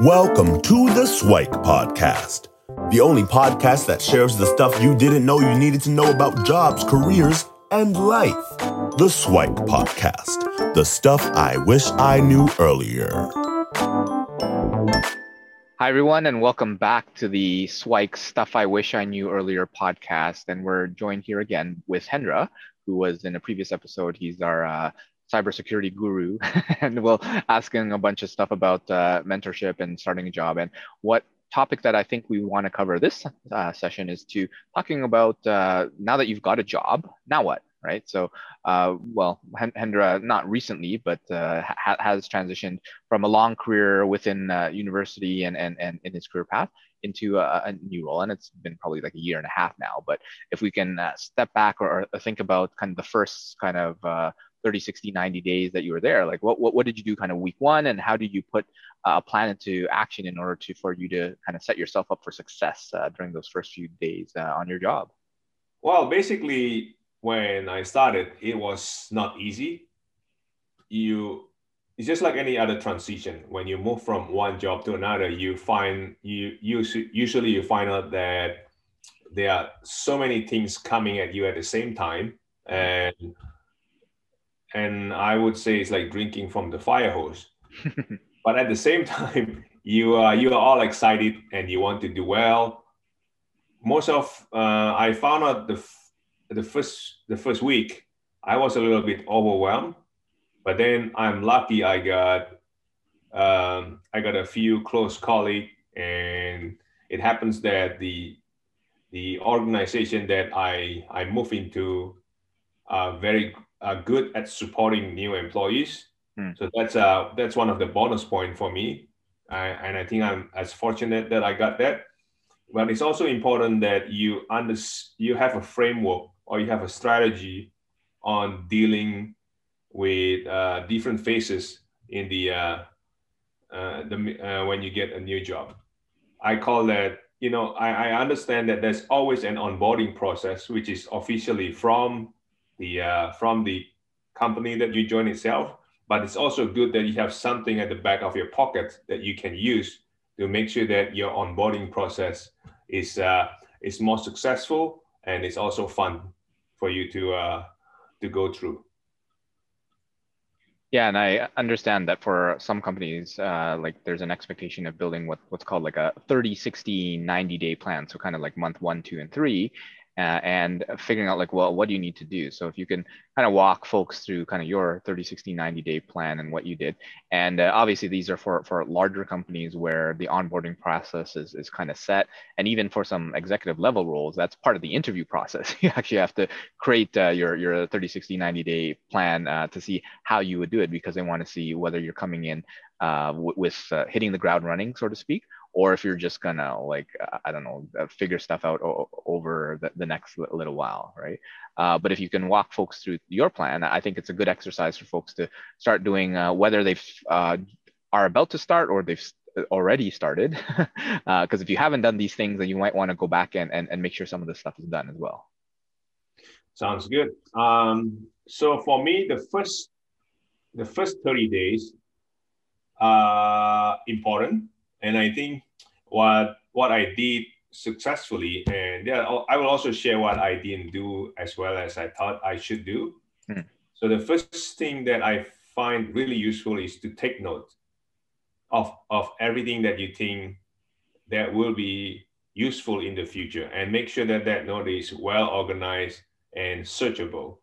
Welcome to the Swike Podcast, the only podcast that shares the stuff you didn't know you needed to know about jobs, careers, and life. The Swike Podcast, the stuff I wish I knew earlier. Hi, everyone, and welcome back to the Swike Stuff I Wish I Knew Earlier podcast. And we're joined here again with Hendra, who was in a previous episode. He's our uh, cybersecurity guru, and we'll ask him a bunch of stuff about uh, mentorship and starting a job. And what topic that I think we want to cover this uh, session is to talking about uh, now that you've got a job, now what? Right. So, uh, well, Hendra, not recently, but uh, ha- has transitioned from a long career within uh, university and, and, and in his career path into a, a, new role. And it's been probably like a year and a half now. But if we can step back or, or, think about kind of the first kind of 30, 60, 90 days that you were there? Like what, what, what did you do kind of week one and how did you put a plan into action in order to, for you to kind of set yourself up for success uh, during those first few days uh, on your job? Well, basically when I started, it was not easy. You, it's just like any other transition. When you move from one job to another, you find you, you usually you find out that there are so many things coming at you at the same time and and I would say it's like drinking from the fire hose. but at the same time, you are you are all excited and you want to do well. Most of uh, I found out the the first the first week I was a little bit overwhelmed, but then I'm lucky I got um, I got a few close colleagues, and it happens that the the organization that I I move into are very are good at supporting new employees. Mm. So that's uh that's one of the bonus point for me, I, and I think I'm as fortunate that I got that. But it's also important that you under you have a framework or you have a strategy on dealing with uh, different phases in the uh, uh, the uh, when you get a new job. I call that you know I, I understand that there's always an onboarding process which is officially from the uh, from the company that you join itself. But it's also good that you have something at the back of your pocket that you can use to make sure that your onboarding process is uh, is more successful and it's also fun for you to uh, to go through. Yeah, and I understand that for some companies, uh, like there's an expectation of building what, what's called like a 30, 60, 90 day plan. So kind of like month one, two, and three uh, and figuring out like, well, what do you need to do? So if you can kind of walk folks through kind of your 30, 60, 90 day plan and what you did. And uh, obviously these are for, for larger companies where the onboarding process is, is kind of set. And even for some executive level roles, that's part of the interview process. you actually have to create uh, your, your 30, 60, 90 day plan uh, to see how you would do it because they want to see whether you're coming in uh, with uh, hitting the ground running, so to speak, or if you're just gonna like uh, I don't know uh, figure stuff out o- over the, the, next little while, right? Uh, but if you can walk folks through your plan, I think it's a good exercise for folks to start doing uh, whether they uh, are about to start or they've already started. Because if you haven't done these things, then you might want to go back and, and, and make sure some of this stuff is done as well. Sounds good. Um, so for me, the first the first 30 days are important. And I think what what I did successfully, and yeah, I will also share what I didn't do as well as I thought I should do. Mm. So the first thing that I find really useful is to take note of of everything that you think that will be useful in the future, and make sure that that note is well organized and searchable.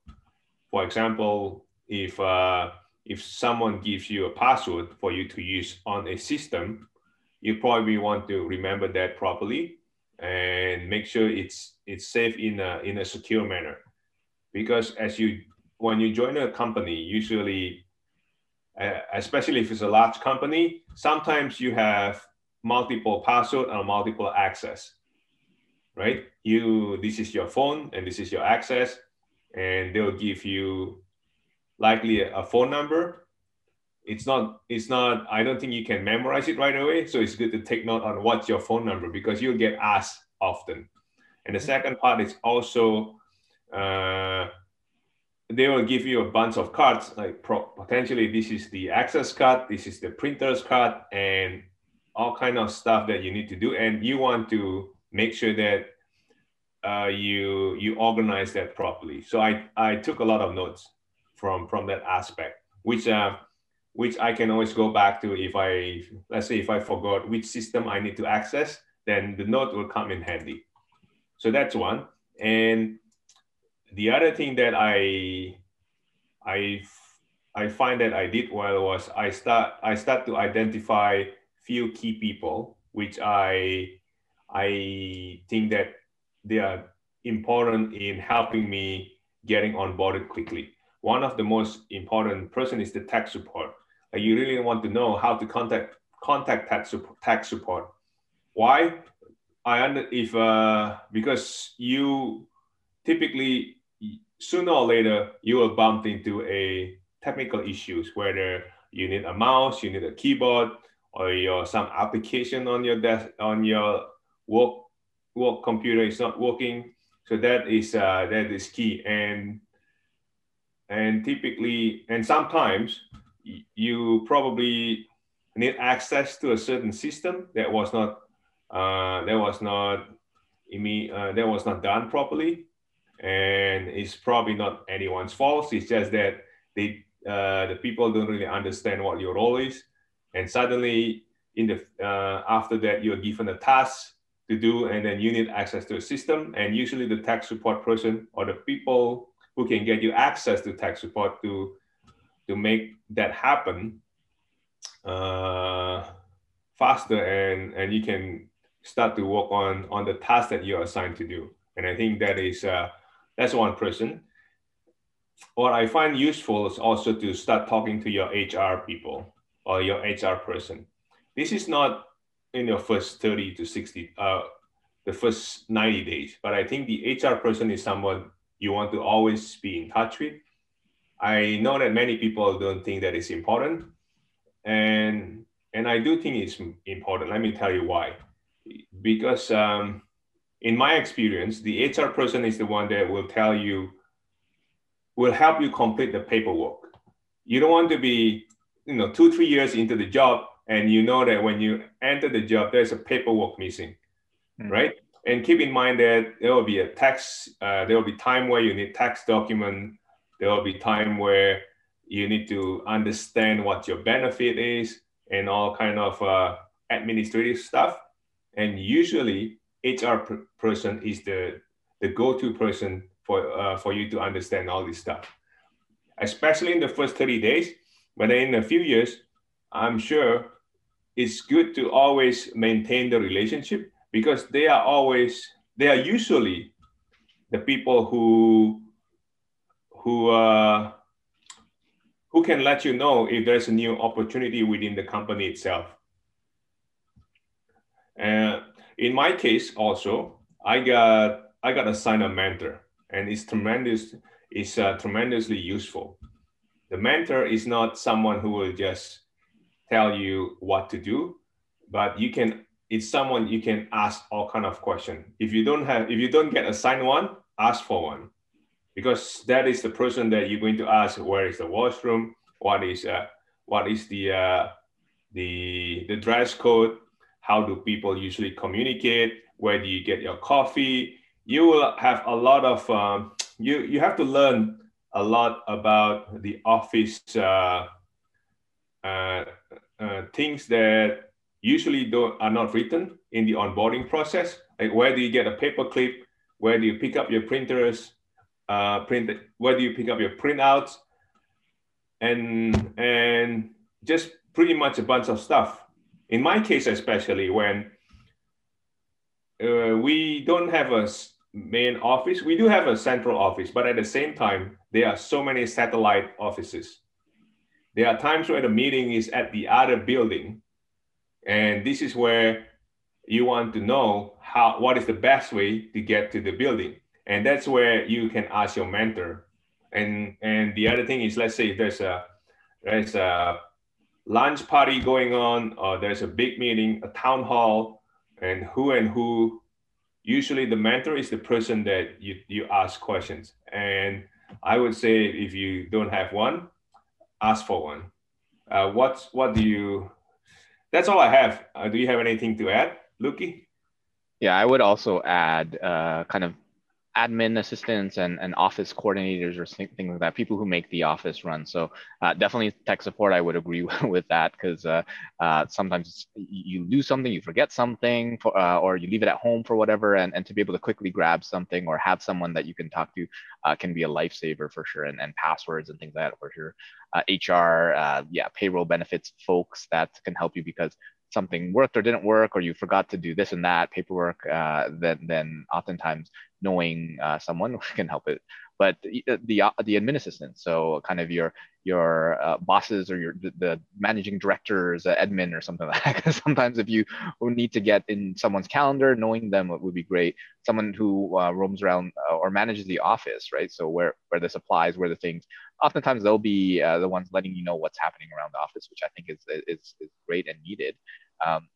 For example, if uh, if someone gives you a password for you to use on a system, you probably want to remember that properly and make sure it's it's safe in a in a secure manner. Because as you when you join a company usually uh, especially if it's a large company sometimes you have multiple password and multiple access right? You this is your phone and this is your access and they'll give you likely a phone number it's not it's not i don't think you can memorize it right away so it's good to take note on what's your phone number because you'll get asked often and the mm-hmm. second part is also uh, they will give you a bunch of cards like pro- potentially this is the access card this is the printer's card and all kind of stuff that you need to do, and you want to make sure that uh, you you organize that properly. So I I took a lot of notes from from that aspect, which uh, which I can always go back to if I let's say if I forgot which system I need to access, then the note will come in handy. So that's one. And the other thing that I I I find that I did well was I start I start to identify few key people which I I think that they are important in helping me getting onboarded quickly. One of the most important person is the tech support. You really want to know how to contact contact. Tech support. Why? I under if uh, because you typically sooner or later you will bump into a technical issues whether you need a mouse, you need a keyboard, or your some application on your desk on your work work computer is not working. So that is uh, that is key and and typically and sometimes you probably need access to a certain system that was not uh, that was not uh, that was not done properly. And it's probably not anyone's fault. It's just that they uh, the people don't really understand what your role is. And suddenly in the uh, after that you're given a task to do and then you need access to a system. And usually the tech support person or the people who can get you access to tech support to to make that happen uh, faster and and you can start to work on on the task that you're assigned to do. And i think that is uh, that's one person. What i find useful is also to start talking to your hr people or your hr person. This is not in your first 30 to 60 uh, the first 90 days but i think the hr person is someone you want to always be in touch with i know that many people don't think that it's important and and i do think it's important. Let me tell you why. Because um, in my experience the hr person is the one that will tell you will help you complete the paperwork. You don't want to be you know two three years into the job and you know that when you enter the job there's a paperwork missing mm. right? And keep in mind that there will be a tax uh, there will be time where you need tax document there will be time where you need to understand what your benefit is and all kind of uh, administrative stuff. And usually hr person is the the go-to person for uh, for you to understand all this stuff. Especially in the first 30 days but in a few years i'm sure it's good to always maintain the relationship because they are always they are usually the people who who uh, who can let you know if there's a new opportunity within the company itself. And in my case, also, I got I got assigned a mentor, and it's tremendous. It's uh, tremendously useful. The mentor is not someone who will just tell you what to do, but you can it's someone you can ask all kind of question. If you don't have if you don't get assigned one, ask for one. Because that is the person that you're going to ask where is the washroom, what is uh, what is the uh, the the dress code, how do people usually communicate, where do you get your coffee? You will have a lot of um, you you have to learn a lot about the office uh, uh, uh, things that usually don't, are not written in the onboarding process. Like where do you get a paper clip? Where do you pick up your printers? Uh, print where do you pick up your printouts? And and just pretty much a bunch of stuff. In my case, especially when uh, we don't have a main office, we do have a central office, but at the same time, there are so many satellite offices. There are times where the meeting is at the other building, and this is where you want to know how what is the best way to get to the building. And that's where you can ask your mentor. And and the other thing is let's say if there's a there's a lunch party going on or there's a big meeting, a town hall, and who and who usually the mentor is the person that you, you ask questions. And I would say if you don't have one, ask for one. Uh, what what do you that's all I have. Uh, do you have anything to add, Luki? Yeah, I would also add uh, kind of admin assistants and, and office coordinators or things like that, people who make the office run. So uh, definitely tech support, I would agree with that because uh, uh, sometimes you lose something, you forget something, for, uh, or you leave it at home for whatever, and, and to be able to quickly grab something or have someone that you can talk to uh, can be a lifesaver for sure, and, and passwords and things like that for sure. HR, uh, yeah, payroll benefits folks that can help you because something worked or didn't work, or you forgot to do this and that paperwork, uh, then then oftentimes knowing uh, someone can help it. But the the, the admin assistant, so kind of your your uh, bosses or your the, the managing directors, uh, admin or something like that. Sometimes if you need to get in someone's calendar, knowing them would be great. Someone who uh, roams around uh, or manages the office, right? So where where the supplies, where the things. Oftentimes they'll be uh, the ones letting you know what's happening around the office, which I think is is, is great and needed. Um,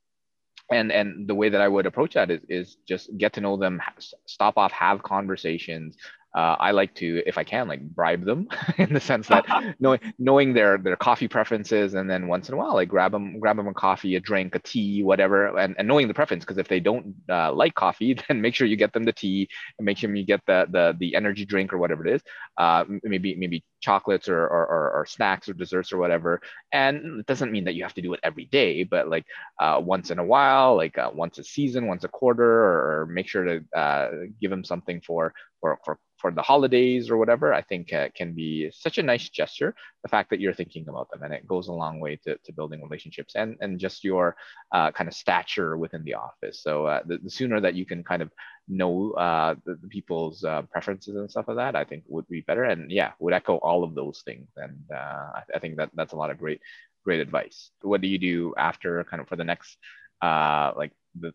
and and the way that I would approach that is is just get to know them, stop off, have conversations, uh, I like to, if I can, like bribe them in the sense that knowing knowing their their coffee preferences, and then once in a while, like grab them grab them a coffee, a drink, a tea, whatever, and, and knowing the preference. Because if they don't uh, like coffee, then make sure you get them the tea, and make sure you get the the the energy drink or whatever it is. Uh, maybe maybe chocolates or, or, or, or, snacks or desserts or whatever. And it doesn't mean that you have to do it every day, but like uh, once in a while, like uh, once a season, once a quarter, or, make sure to uh, give them something for for for for the holidays or whatever, I think uh, can be such a nice gesture. The fact that you're thinking about them and it goes a long way to, to building relationships and, and just your uh, kind of stature within the office. So uh, the, the, sooner that you can kind of know uh, the, the, people's uh, preferences and stuff like that, I think would be better. And yeah, would echo all of those things. And uh, I, I, think that that's a lot of great, great advice. What do you do after kind of for the next, like the,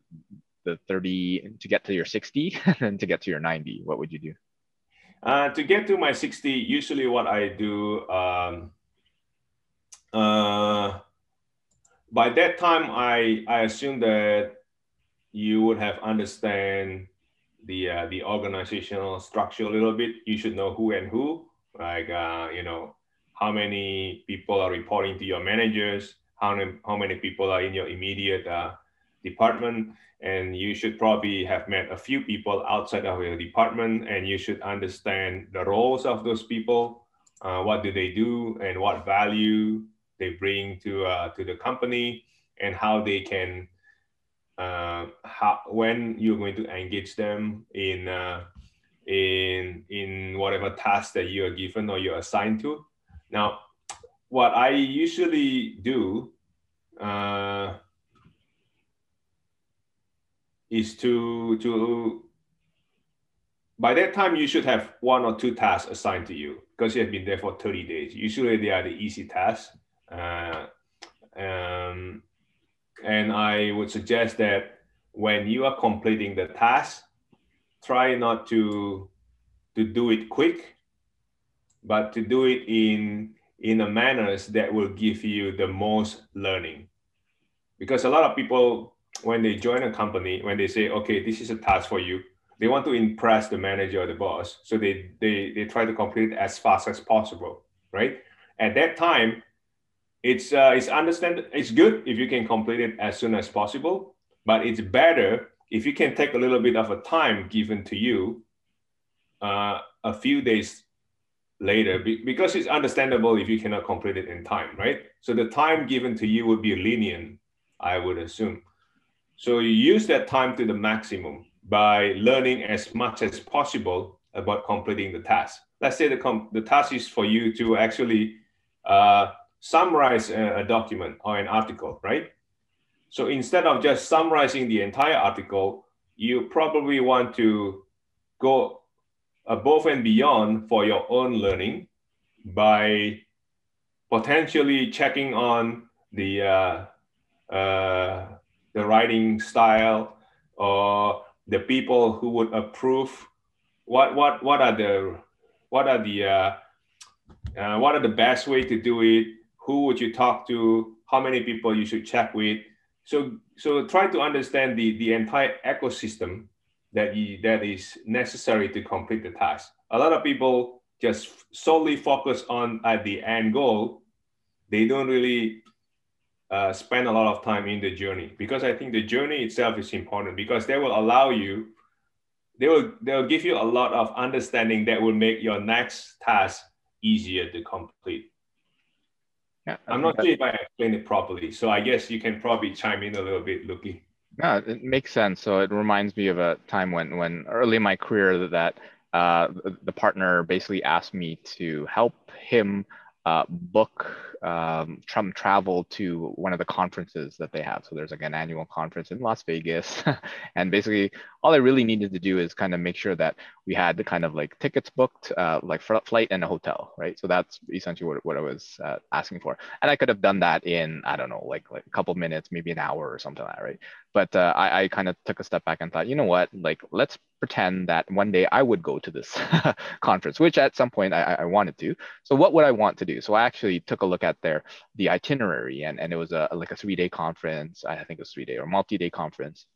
the 30 to get to your 60 and to get to your 90 what would you do uh, to get to my 60, usually what I do, um, uh, by that time, I, I assume that you would have understand the uh, the organizational structure a little bit. You should know who and who, like uh, you know how many people are reporting to your managers, how many, how many people are in your immediate uh, department, and you should probably have met a few people outside of your department and you should understand the roles of those people uh, what do they do and what value they bring to uh, to the company and how they can uh, how when you're going to engage them in uh, in in whatever task that you are given or you're assigned to. Now what i usually do uh, is to to by that time you should have one or two tasks assigned to you because you have been there for 30 days. Usually they are the easy tasks. Uh, um, and i would suggest that when you are completing the task try not to to do it quick but to do it in in a manners that will give you the most learning because a lot of people when they join a company, when they say, okay, this is a task for you, they want to impress the manager or the boss. So they, they, they try to complete it as fast as possible, right? At that time, it's, uh, it's understand it's good if you can complete it as soon as possible, but it's better if you can take a little bit of a time given to you uh, a few days later because it's understandable if you cannot complete it in time, right? So the time given to you would be lenient, I would assume. So you use that time to the maximum by learning as much as possible about completing the task. Let's say the, com- the task is for you to actually uh, summarize a, a document or an article, right? So instead of just summarizing the entire article, you probably want to go above and beyond for your own learning by potentially checking on the uh, uh, the writing style or the people who would approve what what what are the what are the uh, uh, what are the best way to do it who would you talk to how many people you should check with. So so try to understand the the entire ecosystem that you, that is necessary to complete the task. A lot of people just solely focus on at the end goal. They don't really uh, spend a lot of time in the journey because I think the journey itself is important because they will allow you, they will they will give you a lot of understanding that will make your next task easier to complete. Yeah, I'm not sure if I explained it properly, so I guess you can probably chime in a little bit, Luki. Yeah, it makes sense. So it reminds me of a time when, when early in my career that uh, the partner basically asked me to help him uh, book um, Trump travel to one of the conferences that they have. So there's like an annual conference in Las Vegas. and basically, all I really needed to do is kind of make sure that we had the kind of like tickets booked, uh, like flight and a hotel, right? So that's essentially what, what I was uh, asking for. And I could have done that in, I don't know, like, like a couple minutes, maybe an hour or something like that, right? But uh, I, I kind of took a step back and thought, you know what, like, let's pretend that one day I would go to this conference, which at some point I, I, wanted to. So what would I want to do? So I actually took a look at their the itinerary, and, and it was a like a three day conference. I think it was three day or multi day conference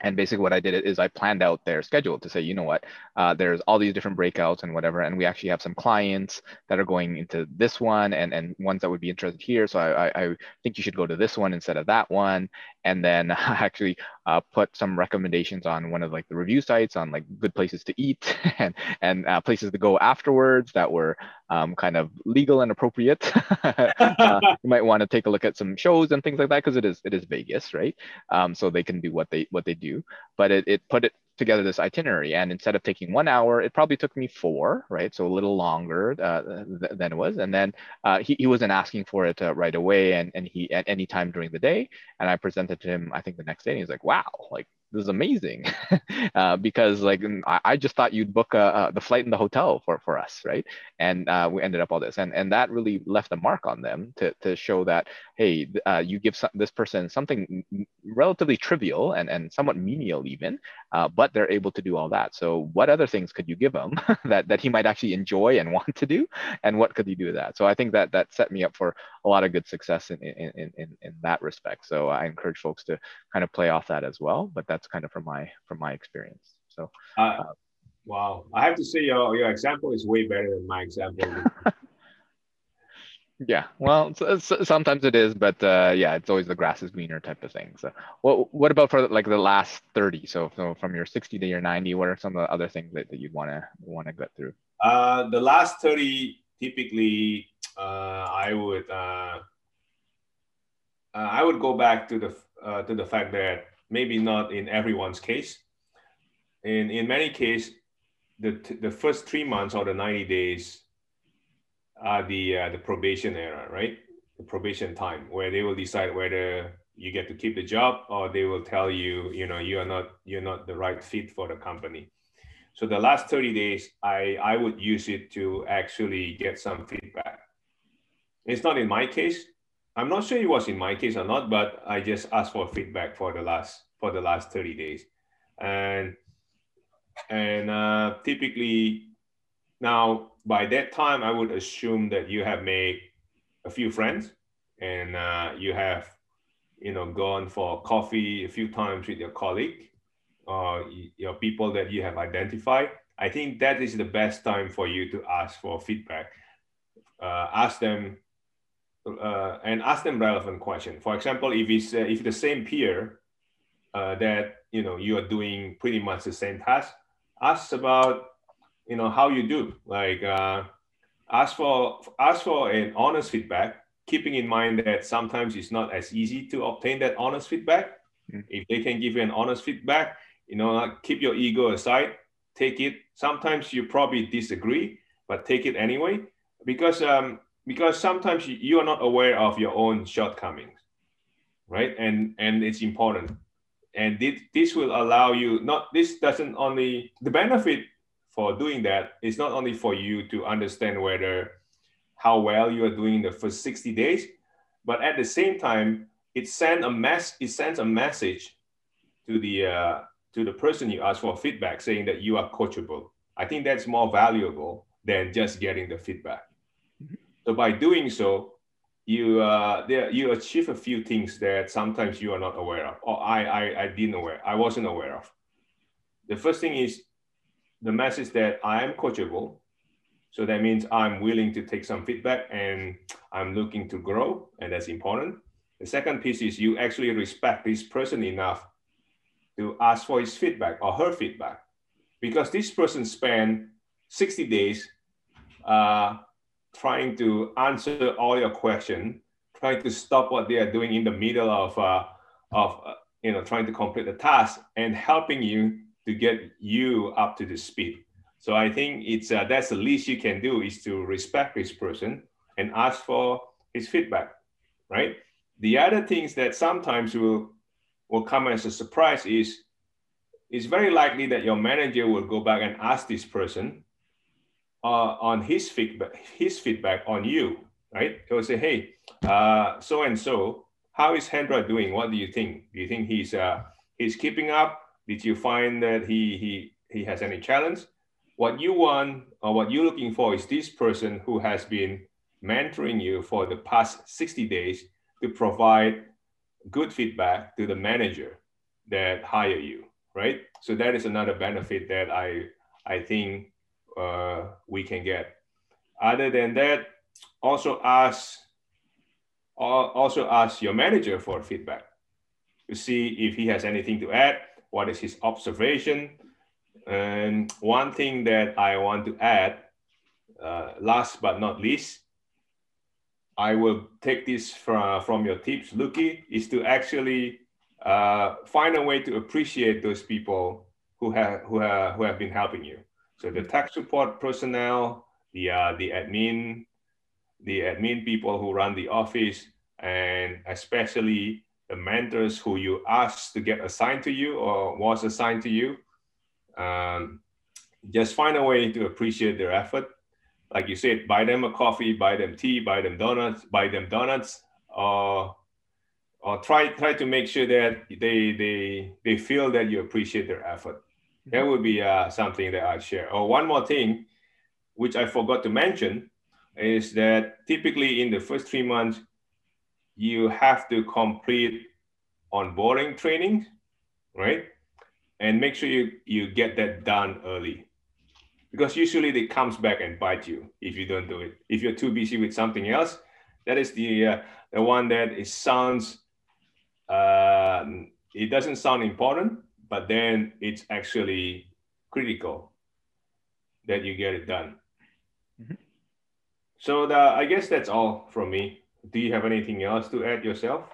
and basically what I did is I planned out their schedule to say, you know what, uh, there's all these different breakouts and whatever, and we actually have some clients that are going into this one and, and ones that would be interested here. So I, I think you should go to this one instead of that one. And then I actually uh, put some recommendations on one of like the review sites on like good places to eat and, and uh, places to go afterwards that were um, kind of legal and appropriate. uh, you might want to take a look at some shows and things like that because it is it is Vegas, right? Um, so they can do what they what they do. But it, it put it together this itinerary, and instead of taking one hour, it probably took me four, right? So a little longer uh, th- than it was. And then uh, he, he wasn't asking for it uh, right away, and and he at any time during the day, and I presented to him. I think the next day, and he's like, "Wow, like this is amazing uh, because like I, I, just thought you'd book uh, uh, the flight and the hotel for, for us right and uh, we ended up all this and and that really left a mark on them to, to show that hey uh, you give some, this person something relatively trivial and, and somewhat menial even uh, but they're able to do all that. So what other things could you give him that, that he might actually enjoy and want to do? And what could you do with that? So i think that that set me up for a lot of good success in, in, in, in, in that respect. So i encourage folks to kind of play off that as well but that's kind of from my from my experience. So, uh, uh, wow, I have to say your your example is way better than my example. yeah, well, sometimes it is, but uh, yeah, it's always the grass is greener type of thing. So, what what about for like the last thirty? So, so from your sixty to your ninety, what are some of the other things that, that you'd want to want to get through? Uh, the last thirty, typically, uh, I would. Uh, uh, I would go back to the uh, to the fact that maybe not in everyone's case. In, in many cases, the, the first three months or the 90 days are the, uh, the probation era, right? The probation time where they will decide whether you get to keep the job or they will tell you, you know, you are not, you're not the right fit for the company. So the last 30 days, I, I would use it to actually get some feedback. It's not in my case, I'm not sure it was in my case or not, but I just asked for feedback for the last for the last 30 days, and and uh, typically now by that time I would assume that you have made a few friends and uh, you have you know gone for coffee a few times with your colleague or your people that you have identified. I think that is the best time for you to ask for feedback. Uh, ask them uh, and ask them relevant question. For example, if it's uh, if the same peer uh, that you know you are doing pretty much the same task, ask about you know how you do. Like uh, ask for ask for an honest feedback, keeping in mind that sometimes it's not as easy to obtain that honest feedback. Mm-hmm. If they can give you an honest feedback, you know, keep your ego aside, take it. Sometimes you probably disagree, but take it anyway because um, because sometimes you are not aware of your own shortcomings right and and it's important and this, this will allow you not this doesn't only the benefit for doing that is not only for you to understand whether how well you are doing in the first 60 days but at the same time it sends a mess it sends a message to the uh, to the person you ask for feedback saying that you are coachable. I think that's more valuable than just getting the feedback. So by doing so, you uh, there, you achieve a few things that sometimes you are not aware of, or I, I, I didn't aware, I wasn't aware of. The first thing is the message that I am coachable. So that means I'm willing to take some feedback and I'm looking to grow, and that's important. The second piece is you actually respect this person enough to ask for his feedback or her feedback. Because this person spent 60 days uh, trying to answer all your questions, trying to stop what they are doing in the middle of, uh, of uh, you know, trying to complete the task and helping you to get you up to the speed. So I think it's uh, that's the least you can do is to respect this person and ask for his feedback, right? The other things that sometimes will will come as a surprise is it's very likely that your manager will go back and ask this person uh, on his feedback his feedback on you, right? He'll say, hey, uh, so and so, how is Hendra doing? What do you think? Do you think he's uh, he's keeping up? Did you find that he he he has any challenge? what you want or what you're looking for is this person who has been mentoring you for the past 60 days to provide good feedback to the manager that hire you right? So that is another benefit that i i think uh, we can get. Other than that also ask also ask your manager for feedback to see if he has anything to add what is his observation and one thing that I want to add, uh, last but not least, I will take this from, from your tips, Luki, is to actually uh, find a way to appreciate those people who have, who have, who have been helping you. So the tech support personnel, the, uh, the admin, the admin people who run the office, and especially the mentors who you asked to get assigned to you or was assigned to you um, just find a way to appreciate their effort. Like you said, buy them a coffee, buy them tea, buy them donuts, buy them donuts, or or try try to make sure that they they they feel that you appreciate their effort. That would be uh, something that I'd share. Or oh, one more thing, which I forgot to mention, is that typically in the first three months, you have to complete onboarding training, right? and make sure you, you get that done early because usually it comes back and bite you if you don't do it if you're too busy with something else that is the uh, the one that it sounds uh, it doesn't sound important but then it's actually critical that you get it done mm-hmm. so the, i guess that's all from me do you have anything else to add yourself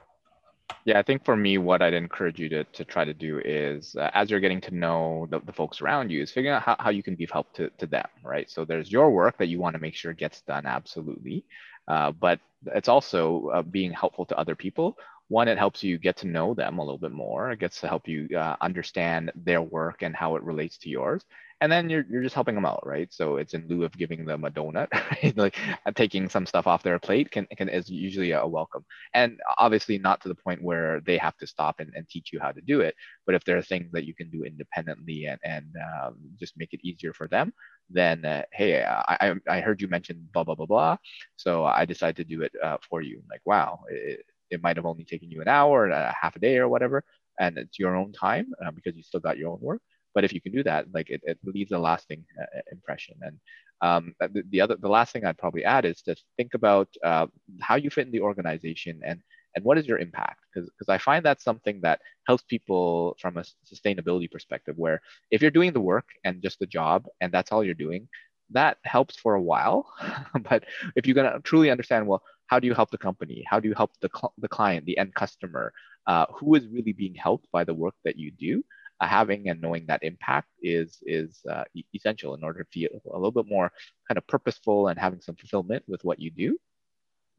yeah, I think for me, what I'd encourage you to, to try to do is uh, as you're getting to know the, the folks around you, is figuring out how, how you can be of help to, to them, right? So there's your work that you want to make sure gets done, absolutely. Uh, but it's also uh, being helpful to other people. One, it helps you get to know them a little bit more. It gets to help you uh, understand their work and how it relates to yours and then you're, you're just helping them out right? So it's in lieu of giving them a donut right? Like uh, taking some stuff off their plate can, can is usually a welcome. And obviously not to the point where they have to stop and, and teach you how to do it but if there are things that you can do independently and, and um, just make it easier for them then uh, hey I, I heard you mention blah blah blah blah. So i decided to do it uh, for you. Like wow it, it might have only taken you an hour a half a day or whatever and it's your own time uh, because you still got your own work but if you can do that, like it, it leaves a lasting uh, impression. And um, the, the, other, the last thing I'd probably add is to think about uh, how you fit in the organization and and what is your impact? Because because I find that's something that helps people from a sustainability perspective. Where if you're doing the work and just the job and that's all you're doing, that helps for a while. but if you're gonna truly understand, well, how do you help the company? How do you help the, cl- the client, the end customer? Uh, who is really being helped by the work that you do? Uh, having and knowing that impact is is uh, essential in order to feel a little bit more kind of purposeful and having some fulfillment with what you do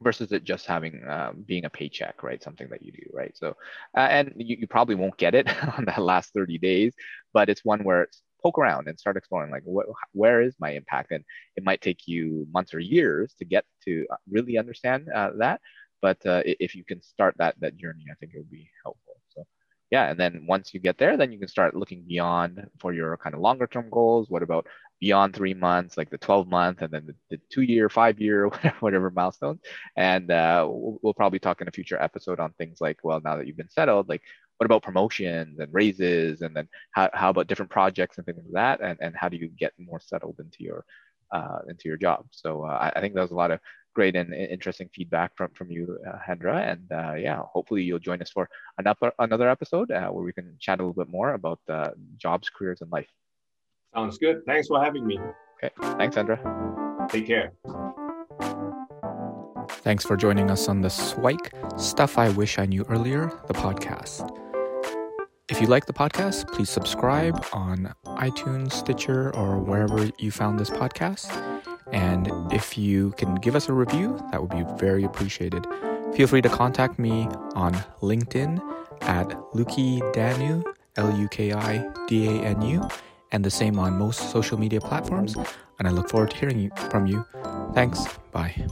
versus it just having uh, being a paycheck right? Something that you do right? So uh, and you, you, probably won't get it on that last 30 days but it's one where it's poke around and start exploring like what, where is my impact? And it might take you months or years to get to uh, really understand uh, that but uh, if you can start that that journey i think it would be helpful yeah, and then once you get there, then you can start looking beyond for your kind of longer term goals. What about beyond three months, like the 12 month and then the, the two year, five year, whatever, whatever milestones. And uh, we'll, we'll, probably talk in a future episode on things like, well, now that you've been settled, like what about promotions and raises? And then how, how about different projects and things like that? And, and how do you get more settled into your, uh, into your job? So uh, I, I think there's a lot of great and interesting feedback from from you, uh, Hendra. And uh, yeah, hopefully you'll join us for another another episode uh, where we can chat a little bit more about uh, jobs, careers, and life. Sounds good. Thanks for having me. Okay. Thanks, Hendra. Take care. Thanks for joining us on the Swike Stuff I Wish I Knew Earlier, the podcast. If you like the podcast, please subscribe on iTunes, Stitcher, or wherever you found this podcast. And if you can give us a review, that would be very appreciated. Feel free to contact me on LinkedIn at Luki Danu, L U K I D A N U, and the same on most social media platforms. And I look forward to hearing from you. Thanks. Bye.